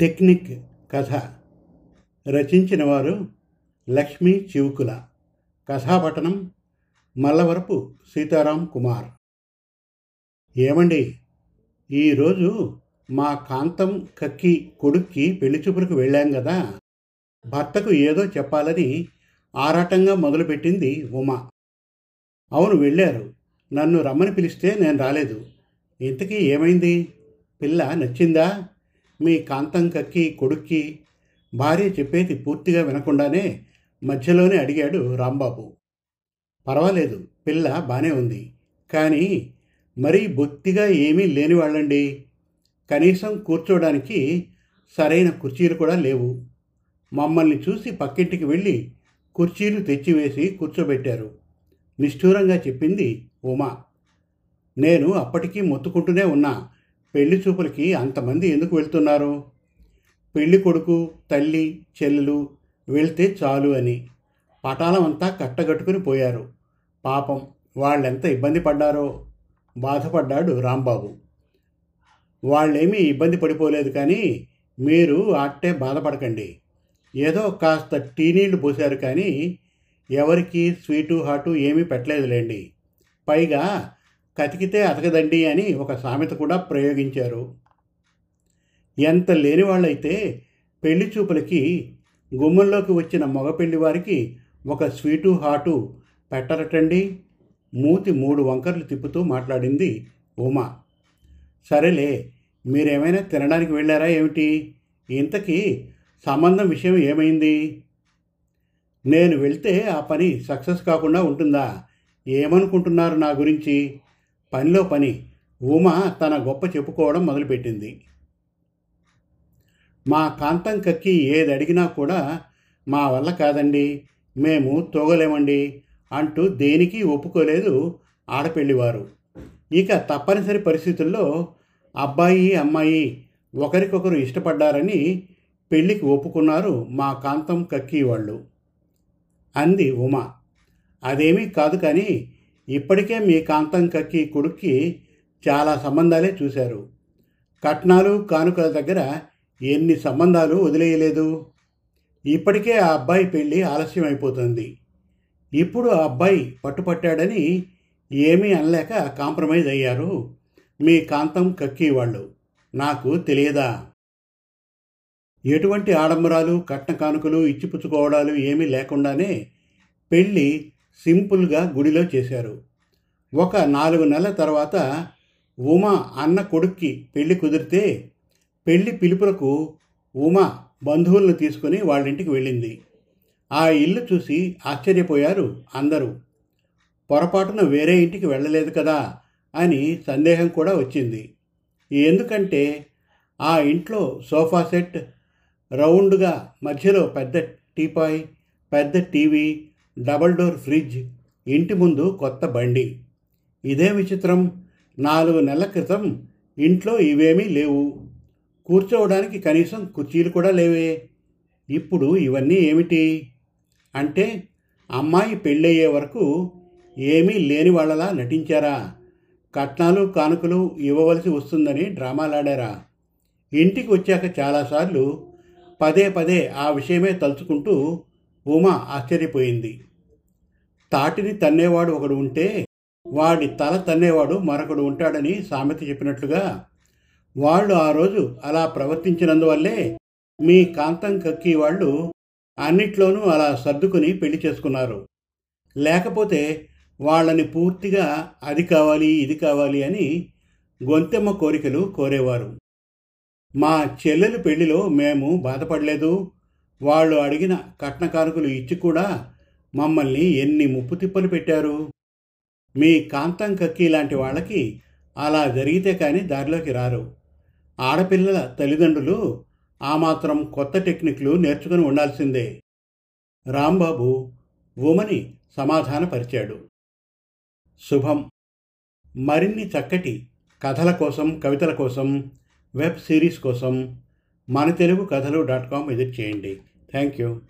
Technique కథ రచించిన వారు లక్ష్మీ చివుకుల. కథాపట్టణం మల్లవరపు సీతారాం కుమార్. ఏమండి ఈరోజు మా కాంతం కక్కి కొడుక్కి పెళ్ళి చూపులకు వెళ్ళాం కదా భర్తకు ఏదో చెప్పాలని ఆరాటంగా మొదలుపెట్టింది ఉమా. అవును వెళ్ళారు. నన్ను రమ్మని పిలిస్తే నేను రాలేదు. ఇంతకీ ఏమైంది? పిల్ల నచ్చిందా? మీ కాంతం కక్కి కొడుక్కి భార్య చెప్పేది పూర్తిగా వినకుండానే మధ్యలోనే అడిగాడు రాంబాబు. పర్వాలేదు పిల్ల బానే ఉంది. కానీ మరీ బొత్తిగా ఏమీ లేని వాళ్ళండి కనీసం కూర్చోడానికి సరైన కుర్చీలు కూడా లేవు. మమ్మల్ని చూసి పక్కింటికి వెళ్ళి కుర్చీలు తెచ్చివేసి కూర్చోబెట్టారు. నిష్ఠూరంగా చెప్పింది ఉమా. నేను అప్పటికీ మొత్తుకుంటూనే ఉన్నా. పెళ్ళి చూపులకి అంతమంది ఎందుకు వెళ్తున్నారు? పెళ్ళి కొడుకు తల్లి చెల్లెలు వెళ్తే చాలు అని పటాలం అంతా కట్టగట్టుకుని పోయారు. పాపం వాళ్ళెంత ఇబ్బంది పడ్డారో బాధపడ్డాడు రాంబాబు. వాళ్ళేమీ ఇబ్బంది పడిపోలేదు కానీ మీరు అట్టే బాధపడకండి. ఏదో కాస్త టీ నీళ్ళు పోశారు కానీ ఎవరికి స్వీటు హాటు ఏమీ పెట్టలేదులేండి. పైగా కతికితే అతకదండి అని ఒక సామెత కూడా ప్రయోగించారు. ఎంత లేని వాళ్ళైతే పెళ్ళి చూపులకి గుమ్మంలోకి వచ్చిన మగ పెళ్ళి వారికి ఒక స్వీటు హాటు పెట్టరటండి. మూతి మూడు వంకర్లు తిప్పుతూ మాట్లాడింది ఉమా. సరేలే మీరేమైనా తినడానికి వెళ్ళారా ఏమిటి? ఇంతకీ సంబంధం విషయం ఏమైంది? నేను వెళ్తే ఆ పని సక్సెస్ కాకుండా ఉంటుందా? ఏమనుకుంటున్నారు నా గురించి? పనిలో పని. ఉమ తన గొప్ప చెప్పుకోవడం మొదలుపెట్టింది. మా కాంతం కక్కి ఏది అడిగినా కూడా మా వల్ల కాదండి మేము తోగలేమండి అంటూ దేనికి ఒప్పుకోలేదు ఆడపెళ్ళివారు ఇక తప్పనిసరి పరిస్థితుల్లో అబ్బాయి అమ్మాయి ఒకరికొకరు ఇష్టపడ్డారని పెళ్ళికి ఒప్పుకున్నారు మా కాంతం కక్కి వాళ్ళు. అంది ఉమ. అదేమీ కాదు కానీ ఇప్పటికే మీ కాంతం కక్కి కొడుక్కి చాలా సంబంధాలే చూశారు. కట్నాలు కానుకల దగ్గర ఎన్ని సంబంధాలు వదిలేయలేదు. ఇప్పటికే ఆ అబ్బాయి పెళ్ళి ఆలస్యం అయిపోతుంది ఇప్పుడు ఆ అబ్బాయి పట్టుపట్టాడని ఏమీ అనలేక కాంప్రమైజ్ అయ్యారు మీ కాంతం కక్కి వాళ్ళు. నాకు తెలియదా? ఎటువంటి ఆడంబరాలు కట్న కానుకలు ఇచ్చిపుచ్చుకోవడాలు ఏమీ లేకుండానే పెళ్ళి సింపుల్గా గుడిలో చేశారు. ఒక నాలుగు నెలల తర్వాత ఉమా అన్న కొడుక్కి పెళ్ళి కుదిరితే పెళ్ళి పిలుపులకు ఉమా బంధువులను తీసుకుని వాళ్ళింటికి వెళ్ళింది. ఆ ఇల్లు చూసి ఆశ్చర్యపోయారు అందరూ. పొరపాటున వేరే ఇంటికి వెళ్ళలేదు కదా అని సందేహం కూడా వచ్చింది. ఎందుకంటే ఆ ఇంట్లో సోఫా సెట్ రౌండ్గా మధ్యలో పెద్ద టీపాయ్ పెద్ద టీవీ డబల్ డోర్ ఫ్రిడ్జ్ ఇంటి ముందు కొత్త బండి. ఇదే విచిత్రం. నాలుగు నెలల క్రితం ఇంట్లో ఇవేమీ లేవు. కూర్చోవడానికి కనీసం కుర్చీలు కూడా లేవే. ఇప్పుడు ఇవన్నీ ఏమిటి? అంటే అమ్మాయి పెళ్ళయ్యే వరకు ఏమీ లేని వాళ్ళలా నటించారా? కట్నాలు కానుకలు ఇవ్వవలసి వస్తుందని డ్రామాలాడారా? ఇంటికి వచ్చాక చాలాసార్లు పదే పదే ఆ విషయమే తలుచుకుంటూ ఉమా ఆశ్చర్యపోయింది. తాటిని తన్నేవాడు ఒకడు ఉంటే వాడి తల తన్నేవాడు మరొకడు ఉంటాడని సామెత చెప్పినట్లుగా వాళ్ళు ఆ రోజు అలా ప్రవర్తించినందువల్లే మీ కాంతం కక్కి వాళ్ళు అన్నిట్లోనూ అలా సర్దుకుని పెళ్ళి చేసుకున్నారు. లేకపోతే వాళ్ళని పూర్తిగా అది కావాలి ఇది కావాలి అని గొంతెమ్మ కోరికలు కోరేవారు. మా చెల్లెలు పెళ్ళిలో మేము బాధపడలేదు. వాళ్ళు అడిగిన కట్న కానుకలు ఇచ్చి కూడా మమ్మల్ని ఎన్ని ముప్పు తిప్పలు పెట్టారు? మీ కాంతం కక్కి లాంటి వాళ్ళకి అలా జరిగితే కానీ దారిలోకి రారు. ఆడపిల్లల తల్లిదండ్రులు ఆ మాత్రం కొత్త టెక్నిక్లు నేర్చుకుని ఉండాల్సిందే. రాంబాబు ఉమని సమాధానపరిచాడు. శుభం. మరిన్ని చక్కటి కథల కోసం కవితల కోసం వెబ్ సిరీస్ కోసం మన తెలుగు కథలు డాట్ కామ్ విజిట్ చేయండి. Thank you.